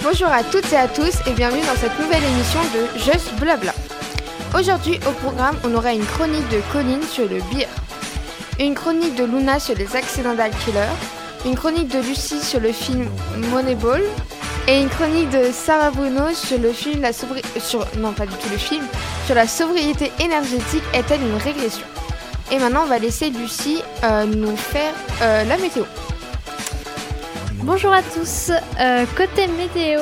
Bonjour à toutes et à tous et bienvenue dans cette nouvelle émission de Just Blabla. Aujourd'hui au programme, on aura une chronique de Colline sur le beer, une chronique de Luna sur les accidental killers, une chronique de Lucie sur le film Moneyball et une chronique de Sarah Bruno sur le film la sur non pas du tout le film sur la sobriété énergétique est-elle une régression? Et maintenant on va laisser Lucie euh, nous faire euh, la météo. Bonjour à tous. Euh, côté météo,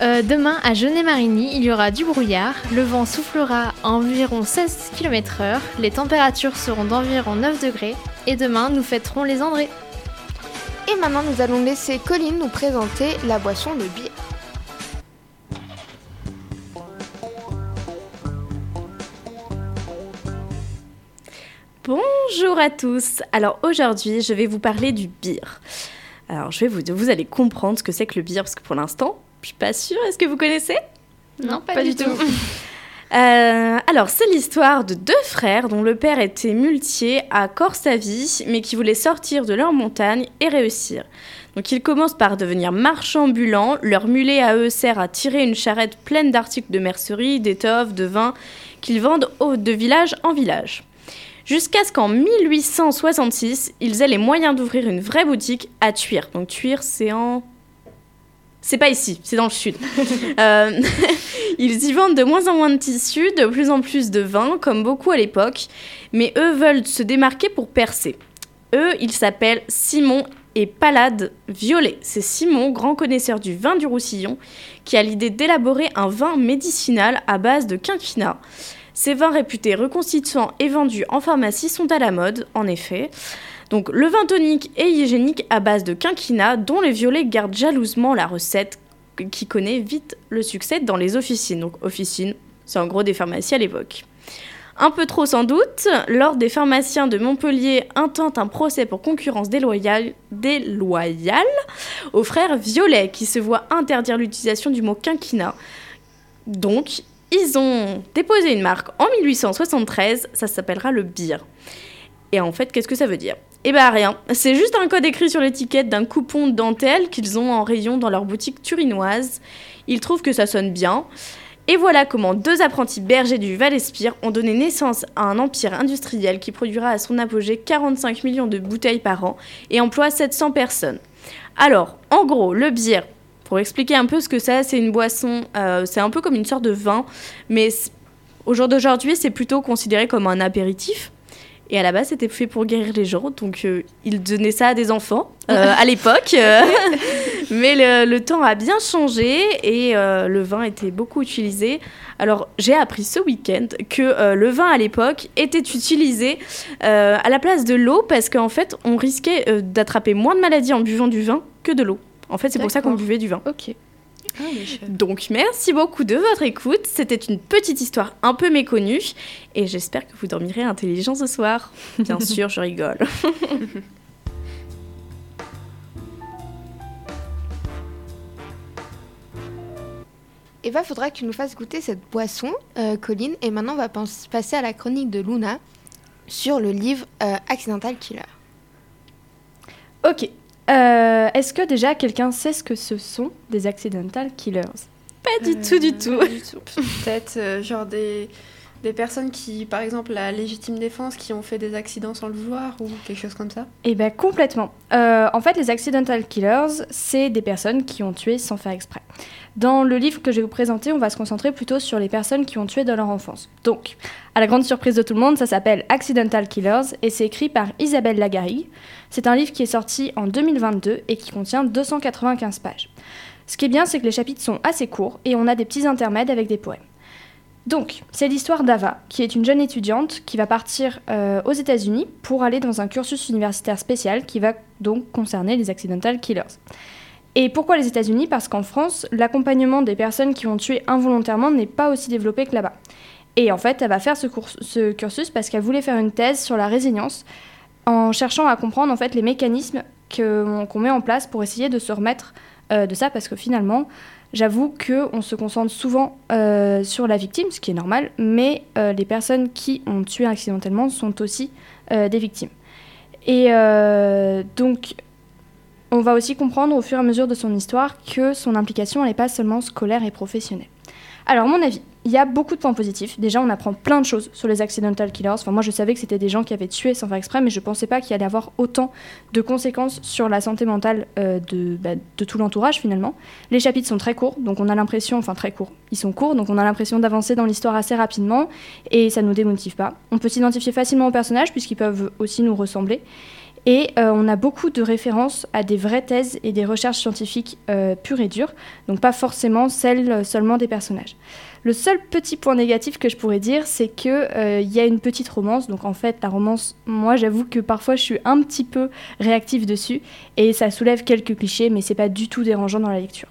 demain à Genet-Marigny, il y aura du brouillard. Le vent soufflera à environ 16 km/h. Les températures seront d'environ 9 degrés. Et demain, nous fêterons les Andrés. Et maintenant nous allons laisser Colline nous présenter la boisson de bière. Bonjour à tous. Alors aujourd'hui, je vais vous parler du beer. Alors je vais vous vous allez comprendre ce que c'est que le beer parce que pour l'instant, je suis pas sûre. Est-ce que vous connaissez? Non, pas du tout. Euh, alors, c'est l'histoire de deux frères dont le père était muletier à Corsavie, mais qui voulaient sortir de leur montagne et réussir. Donc, ils commencent par devenir marchands ambulants. Leur mulet à eux sert à tirer une charrette pleine d'articles de mercerie, d'étoffes, de vin, qu'ils vendent de village en village. Jusqu'à ce qu'en 1866, ils aient les moyens d'ouvrir une vraie boutique à Tuire. Donc, Tuire, c'est en. C'est pas ici, c'est dans le sud. Euh, ils y vendent de moins en moins de tissus, de plus en plus de vin, comme beaucoup à l'époque, mais eux veulent se démarquer pour percer. Eux, ils s'appellent Simon et Palade Violet. C'est Simon, grand connaisseur du vin du Roussillon, qui a l'idée d'élaborer un vin médicinal à base de quinquina. Ces vins réputés reconstituants et vendus en pharmacie sont à la mode, en effet. Donc le vin tonique et hygiénique à base de quinquina, dont le violet garde jalousement la recette qui connaît vite le succès dans les officines. Donc officines, c'est en gros des pharmacies à l'époque. Un peu trop sans doute, l'ordre des pharmaciens de Montpellier intente un procès pour concurrence déloyale, déloyale aux frères Violet qui se voient interdire l'utilisation du mot quinquina. Donc, ils ont déposé une marque en 1873, ça s'appellera le beer. Et en fait, qu'est-ce que ça veut dire? Eh ben rien, c'est juste un code écrit sur l'étiquette d'un coupon de dentelle qu'ils ont en rayon dans leur boutique turinoise. Ils trouvent que ça sonne bien. Et voilà comment deux apprentis bergers du Val-Espire ont donné naissance à un empire industriel qui produira à son apogée 45 millions de bouteilles par an et emploie 700 personnes. Alors, en gros, le bière, pour expliquer un peu ce que c'est, c'est une boisson, euh, c'est un peu comme une sorte de vin, mais au jour d'aujourd'hui, c'est plutôt considéré comme un apéritif. Et à la base, c'était fait pour guérir les gens, donc euh, ils donnaient ça à des enfants euh, à l'époque. euh, mais le, le temps a bien changé et euh, le vin était beaucoup utilisé. Alors, j'ai appris ce week-end que le vin à l'époque était utilisé à la place de l'eau parce qu'en fait, on risquait d'attraper moins de maladies en buvant du vin que de l'eau. En fait, c'est pour ça qu'on buvait du vin. Ok. Donc merci beaucoup de votre écoute. C'était une petite histoire un peu méconnue et j'espère que vous dormirez intelligent ce soir. Bien sûr, je rigole. Bah faudra que tu nous fasses goûter cette boisson, euh, Colline. Et maintenant on va passer à la chronique de Luna sur le livre euh, Accidental Killer. Ok. Euh, Est-ce que déjà quelqu'un sait ce que ce sont des accidental killers? Pas du tout, du tout. Pas du tout. Peut-être euh, genre des, des personnes qui, par exemple, la légitime défense, qui ont fait des accidents sans le vouloir ou quelque chose comme ça. Eh bien, complètement. Euh, en fait, les accidental killers, c'est des personnes qui ont tué sans faire exprès. Dans le livre que je vais vous présenter, on va se concentrer plutôt sur les personnes qui ont tué dans leur enfance. Donc, à la grande surprise de tout le monde, ça s'appelle Accidental Killers et c'est écrit par Isabelle Lagarrigue. C'est un livre qui est sorti en 2022 et qui contient 295 pages. Ce qui est bien, c'est que les chapitres sont assez courts et on a des petits intermèdes avec des poèmes. Donc, c'est l'histoire d'Ava, qui est une jeune étudiante qui va partir euh, aux États-Unis pour aller dans un cursus universitaire spécial qui va donc concerner les accidental killers. Et pourquoi les États-Unis? Parce qu'en France, l'accompagnement des personnes qui ont tué involontairement n'est pas aussi développé que là-bas. Et en fait, elle va faire ce, cursus parce qu'elle voulait faire une thèse sur la résilience en cherchant à comprendre en fait les mécanismes qu'on met en place pour essayer de se remettre euh, de ça parce que finalement, j'avoue qu'on se concentre souvent euh, sur la victime, ce qui est normal, mais euh, les personnes qui ont tué accidentellement sont aussi euh, des victimes. Et donc, on va aussi comprendre au fur et à mesure de son histoire que son implication n'est pas seulement scolaire et professionnelle. Alors, mon avis, il y a beaucoup de points positifs. Déjà, on apprend plein de choses sur les accidental killers. Enfin, moi, je savais que c'était des gens qui avaient tué sans faire exprès, mais je pensais pas qu'il allait avoir autant de conséquences sur la santé mentale euh, de, bah, de tout l'entourage, finalement. Les chapitres sont très courts, donc on a l'impression, enfin très courts, ils sont courts, donc on a l'impression d'avancer dans l'histoire assez rapidement, et ça nous démotive pas. On peut s'identifier facilement aux personnages, puisqu'ils peuvent aussi nous ressembler. Et euh, on a beaucoup de références à des vraies thèses et des recherches scientifiques euh, pures et dures, donc pas forcément celles euh, seulement des personnages. Le seul petit point négatif que je pourrais dire, c'est qu'il y a une petite romance. Donc en fait, la romance, moi j'avoue que parfois je suis un petit peu réactive dessus et ça soulève quelques clichés, mais c'est pas du tout dérangeant dans la lecture.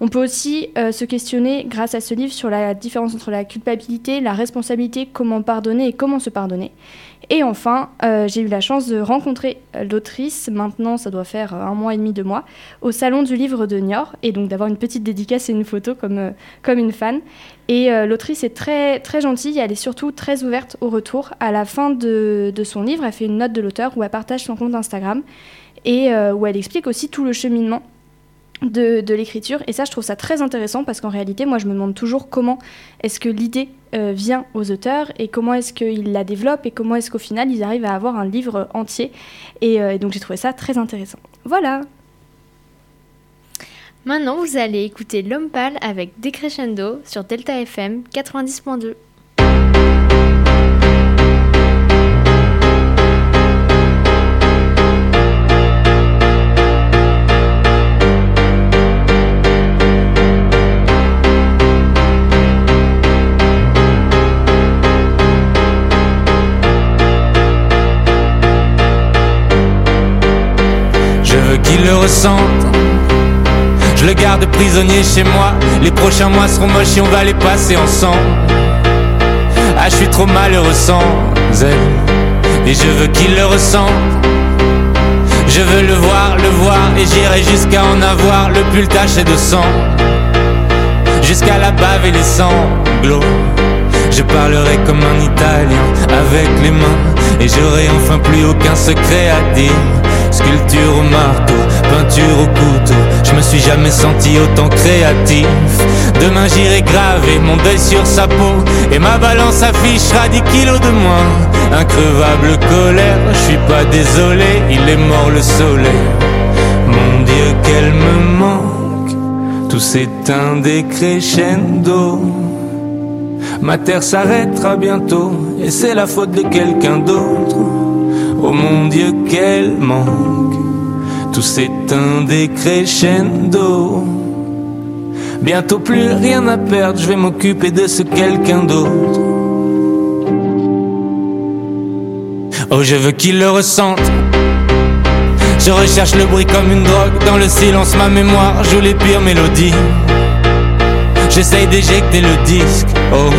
On peut aussi se questionner, grâce à ce livre, sur la différence entre la culpabilité, la responsabilité, comment pardonner et comment se pardonner. Et enfin, euh, j'ai eu la chance de rencontrer euh, l'autrice, maintenant ça doit faire un mois et demi, deux mois, au Salon du Livre de Niort, et donc d'avoir une petite dédicace et une photo comme, comme une fan. Et l'autrice est très, très gentille, elle est surtout très ouverte au retour. À la fin de, de son livre, elle fait une note de l'auteur où elle partage son compte Instagram et où elle explique aussi tout le cheminement de, l'écriture. Et ça, je trouve ça très intéressant parce qu'en réalité, moi, je me demande toujours comment est-ce que l'idée euh, vient aux auteurs et comment est-ce qu'ils la développent et comment est-ce qu'au final, ils arrivent à avoir un livre entier. Et, euh, donc, j'ai trouvé ça très intéressant. Voilà. Maintenant, vous allez écouter L'Homme Pâle avec Decrescendo sur Delta FM 90.2. Je le garde prisonnier chez moi. Les prochains mois seront moches et on va les passer ensemble. Ah, je suis trop malheureux sans elle. Et je veux qu'il le ressente. Je veux le voir, le voir. Et j'irai jusqu'à en avoir le pull taché de sang. Jusqu'à la bave et les sanglots. Je parlerai comme un Italien avec les mains. Et j'aurai enfin plus aucun secret à dire. Sculpture au marteau, peinture au couteau. Je me suis jamais senti autant créatif. Demain j'irai graver mon deuil sur sa peau. Et ma balance affichera 10 kilos de moins. Increvable colère, je suis pas désolé, il est mort le soleil. Mon Dieu, qu'elle me manque. Tout s'éteint des crescendo. Ma terre s'arrêtera bientôt. Et c'est la faute de quelqu'un d'autre. Oh mon Dieu, quel manque. Tout s'éteint des crescendo. Bientôt plus rien à perdre, je vais m'occuper de ce quelqu'un d'autre. Oh, je veux qu'il le ressente. Je recherche le bruit comme une drogue. Dans le silence, ma mémoire joue les pires mélodies. J'essaye d'éjecter le disque, oh.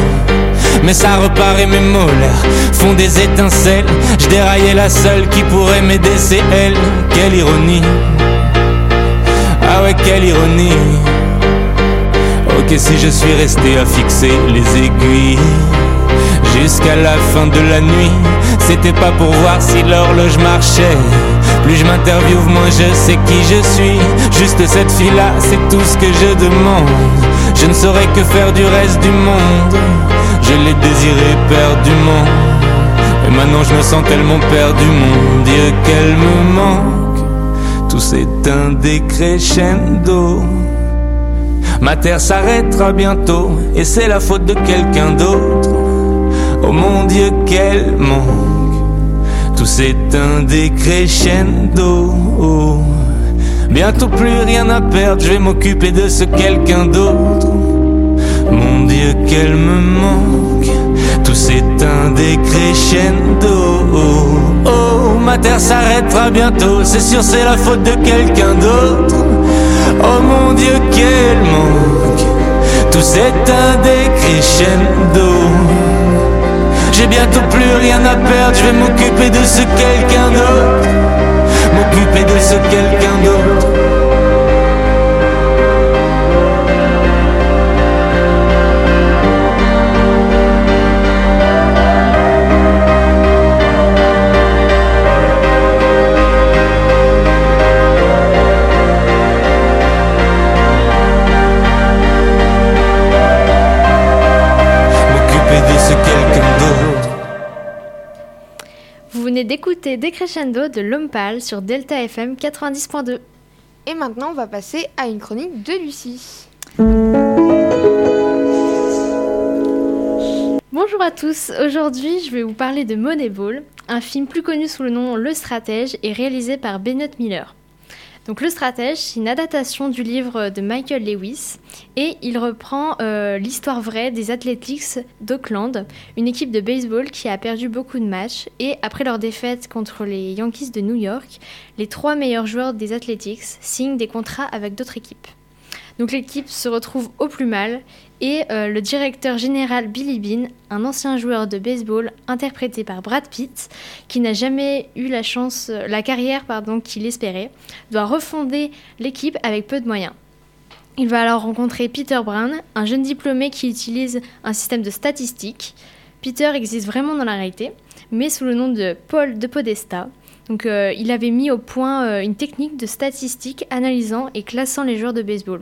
Mais ça repart et mes molaires font des étincelles. Je déraillais la seule qui pourrait m'aider, c'est elle. Quelle ironie. Ah ouais, quelle ironie. Ok, si je suis resté à fixer les aiguilles jusqu'à la fin de la nuit, c'était pas pour voir si l'horloge marchait. Plus je m'interviewe, moins je sais qui je suis. Juste cette fille-là, c'est tout ce que je demande. Je ne saurais que faire du reste du monde. Je l'ai désiré perdument. Et maintenant je me sens tellement perdu, mon Dieu, qu'elle me manque. Tout s'éteint des crescendo. Ma terre s'arrêtera bientôt, et c'est la faute de quelqu'un d'autre. Oh mon Dieu, quel manque. Tout s'éteint des crescendo. Oh. Bientôt plus rien à perdre, je vais m'occuper de ce quelqu'un d'autre. Mon Dieu, qu'elle me manque. Tout s'éteint des crescendo. Oh, oh, ma terre s'arrêtera bientôt, c'est sûr, c'est la faute de quelqu'un d'autre. Oh mon Dieu, quel manque. Tout s'éteint des crescendo. J'ai bientôt plus rien à perdre, je vais m'occuper de ce quelqu'un d'autre. M'occuper de ce quelqu'un d'autre. D'écouter Decrescendo de L'Homme Pâle sur Delta FM 90.2. Et maintenant, on va passer à une chronique de Lucie. Bonjour à tous, aujourd'hui je vais vous parler de Moneyball, un film plus connu sous le nom Le Stratège et réalisé par Bennett Miller. Donc Le Stratège, c'est une adaptation du livre de Michael Lewis et il reprend euh, l'histoire vraie des Athletics d'Auckland, une équipe de baseball qui a perdu beaucoup de matchs et après leur défaite contre les Yankees de New York, les trois meilleurs joueurs des Athletics signent des contrats avec d'autres équipes. Donc l'équipe se retrouve au plus mal et euh, le directeur général Billy Bean, un ancien joueur de baseball interprété par Brad Pitt, qui n'a jamais eu la chance, euh, la carrière pardon qu'il espérait, doit refonder l'équipe avec peu de moyens. Il va alors rencontrer Peter Brown, un jeune diplômé qui utilise un système de statistiques. Peter existe vraiment dans la réalité, mais sous le nom de Paul de Podesta. Donc, euh, il avait mis au point une technique de statistiques analysant et classant les joueurs de baseball.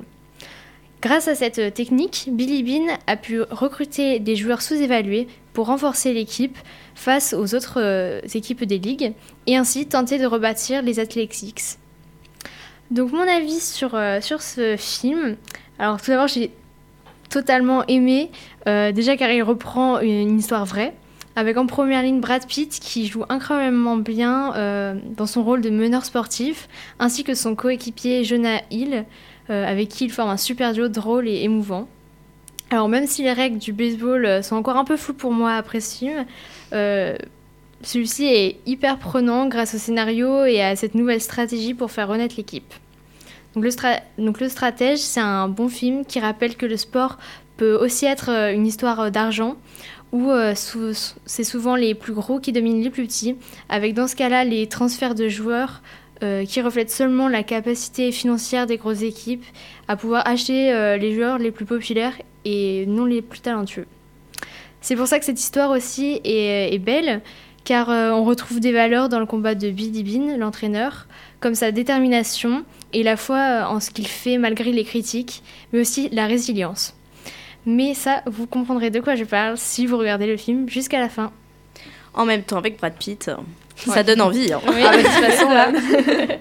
Grâce à cette technique, Billy Bean a pu recruter des joueurs sous-évalués pour renforcer l'équipe face aux autres euh, équipes des ligues et ainsi tenter de rebâtir les Athletics. Donc mon avis sur, euh, sur ce film, alors tout d'abord j'ai totalement aimé, euh, déjà car il reprend une, histoire vraie, avec en première ligne Brad Pitt qui joue incroyablement bien dans son rôle de meneur sportif, ainsi que son coéquipier Jonah Hill, avec qui il forme un super duo drôle et émouvant. Alors même si les règles du baseball euh, sont encore un peu floues pour moi après ce film, euh, celui-ci est hyper prenant grâce au scénario et à cette nouvelle stratégie pour faire renaître l'équipe. Donc le, stratège, c'est un bon film qui rappelle que le sport peut aussi être euh, une histoire euh, d'argent, où euh, c'est souvent les plus gros qui dominent les plus petits, avec dans ce cas-là les transferts de joueurs euh, qui reflètent seulement la capacité financière des grosses équipes à pouvoir acheter euh, les joueurs les plus populaires et non les plus talentueux. C'est pour ça que cette histoire aussi est, est belle, car euh, on retrouve des valeurs dans le combat de Billy Bean, l'entraîneur, comme sa détermination et la foi euh, en ce qu'il fait malgré les critiques, mais aussi la résilience. Mais ça, vous comprendrez de quoi je parle si vous regardez le film jusqu'à la fin. En même temps, avec Brad Pitt, ça donne envie. hein. Oui, de toute façon, là.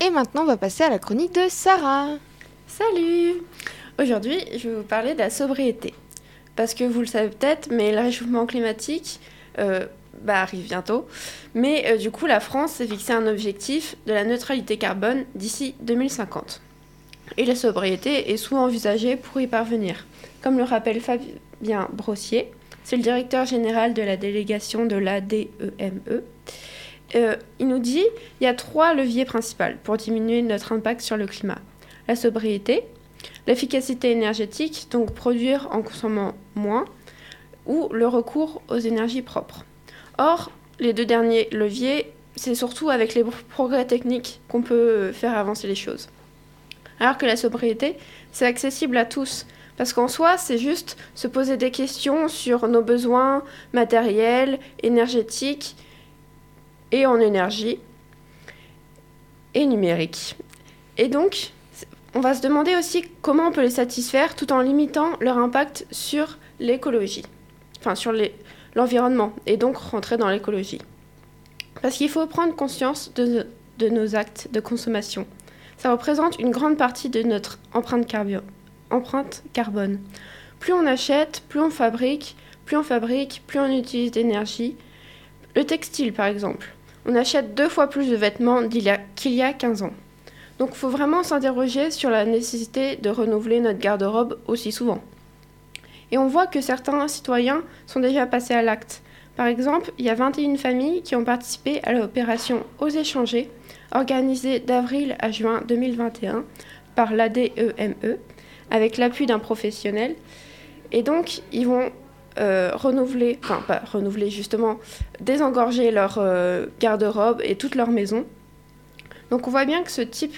Et maintenant, on va passer à la chronique de Sarah. Salut Aujourd'hui, je vais vous parler de la sobriété. Parce que vous le savez peut-être, mais le réchauffement climatique euh, bah, arrive bientôt. Mais euh, du coup, la France s'est fixé un objectif de la neutralité carbone d'ici 2050. Et la sobriété est souvent envisagée pour y parvenir. Comme le rappelle Fabien Brossier, c'est le directeur général de la délégation de l'ADEME. Euh, il nous dit il y a trois leviers principaux pour diminuer notre impact sur le climat la sobriété, l'efficacité énergétique, donc produire en consommant moins, ou le recours aux énergies propres. Or, les deux derniers leviers, c'est surtout avec les progrès techniques qu'on peut faire avancer les choses. Alors que la sobriété, c'est accessible à tous, parce qu'en soi, c'est juste se poser des questions sur nos besoins matériels, énergétiques et en énergie et numérique. Et donc, on va se demander aussi comment on peut les satisfaire tout en limitant leur impact sur l'écologie, enfin sur l'environnement, et donc rentrer dans l'écologie. Parce qu'il faut prendre conscience de, de nos actes de consommation. Ça représente une grande partie de notre empreinte, carbone. Plus on achète, plus on fabrique, plus on fabrique, plus on utilise d'énergie. Le textile, par exemple. On achète deux fois plus de vêtements qu'il y a 15 ans. Donc il faut vraiment s'interroger sur la nécessité de renouveler notre garde-robe aussi souvent. Et on voit que certains citoyens sont déjà passés à l'acte. Par exemple, il y a 21 familles qui ont participé à l'opération Oser changer, organisée d'avril à juin 2021 par l'ADEME, E, avec l'appui d'un professionnel. Et donc, ils vont euh, renouveler, enfin pas renouveler justement, désengorger leur euh, garde-robe et toute leur maison. Donc on voit bien que ce type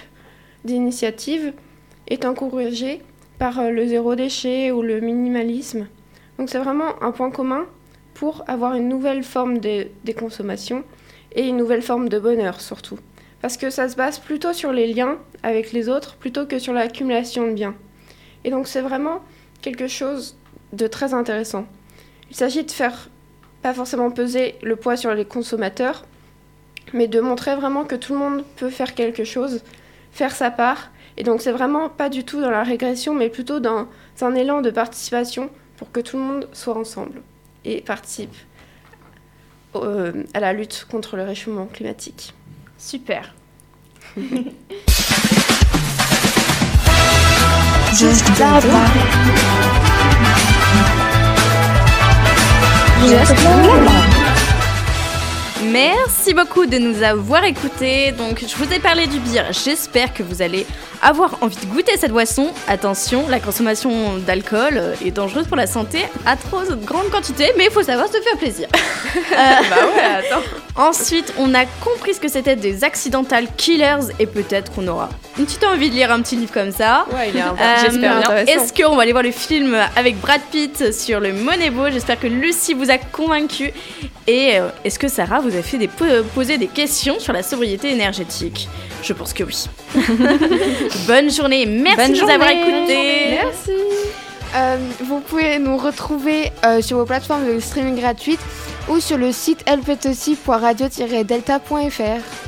d'initiative est encouragé par euh, le zéro déchet ou le minimalisme. Donc c'est vraiment un point commun pour avoir une nouvelle forme de, des consommations et une nouvelle forme de bonheur surtout. Parce que ça se base plutôt sur les liens avec les autres plutôt que sur l'accumulation de biens. Et donc c'est vraiment quelque chose de très intéressant. Il s'agit de faire pas forcément peser le poids sur les consommateurs, mais de montrer vraiment que tout le monde peut faire quelque chose, faire sa part. Et donc c'est vraiment pas du tout dans la régression, mais plutôt dans un élan de participation pour que tout le monde soit ensemble et participe euh, à la lutte contre le réchauffement climatique. Super. Blabla. Blabla. Merci beaucoup de nous avoir écoutés. Donc, je vous ai parlé du bière. J'espère que vous allez avoir envie de goûter cette boisson. Attention, la consommation d'alcool est dangereuse pour la santé à trop grande quantité, mais il faut savoir se faire plaisir. Euh, bah ouais, attends. Ensuite, on a compris ce que c'était des accidental killers et peut-être qu'on aura une petite envie de lire un petit livre comme ça. Ouais, il est un Euh, j'espère. Est-ce qu'on va aller voir le film avec Brad Pitt sur le Moneyball? J'espère que Lucie vous a convaincu. Et euh, est-ce que Sarah vous a fait des, po- poser des questions sur la sobriété énergétique Je pense que oui. Bonne journée. Merci Bonne de nous avoir journée. écoutés. Merci. Euh, vous pouvez nous retrouver euh, sur vos plateformes de streaming gratuites ou sur le site lptossi.radio-delta.fr.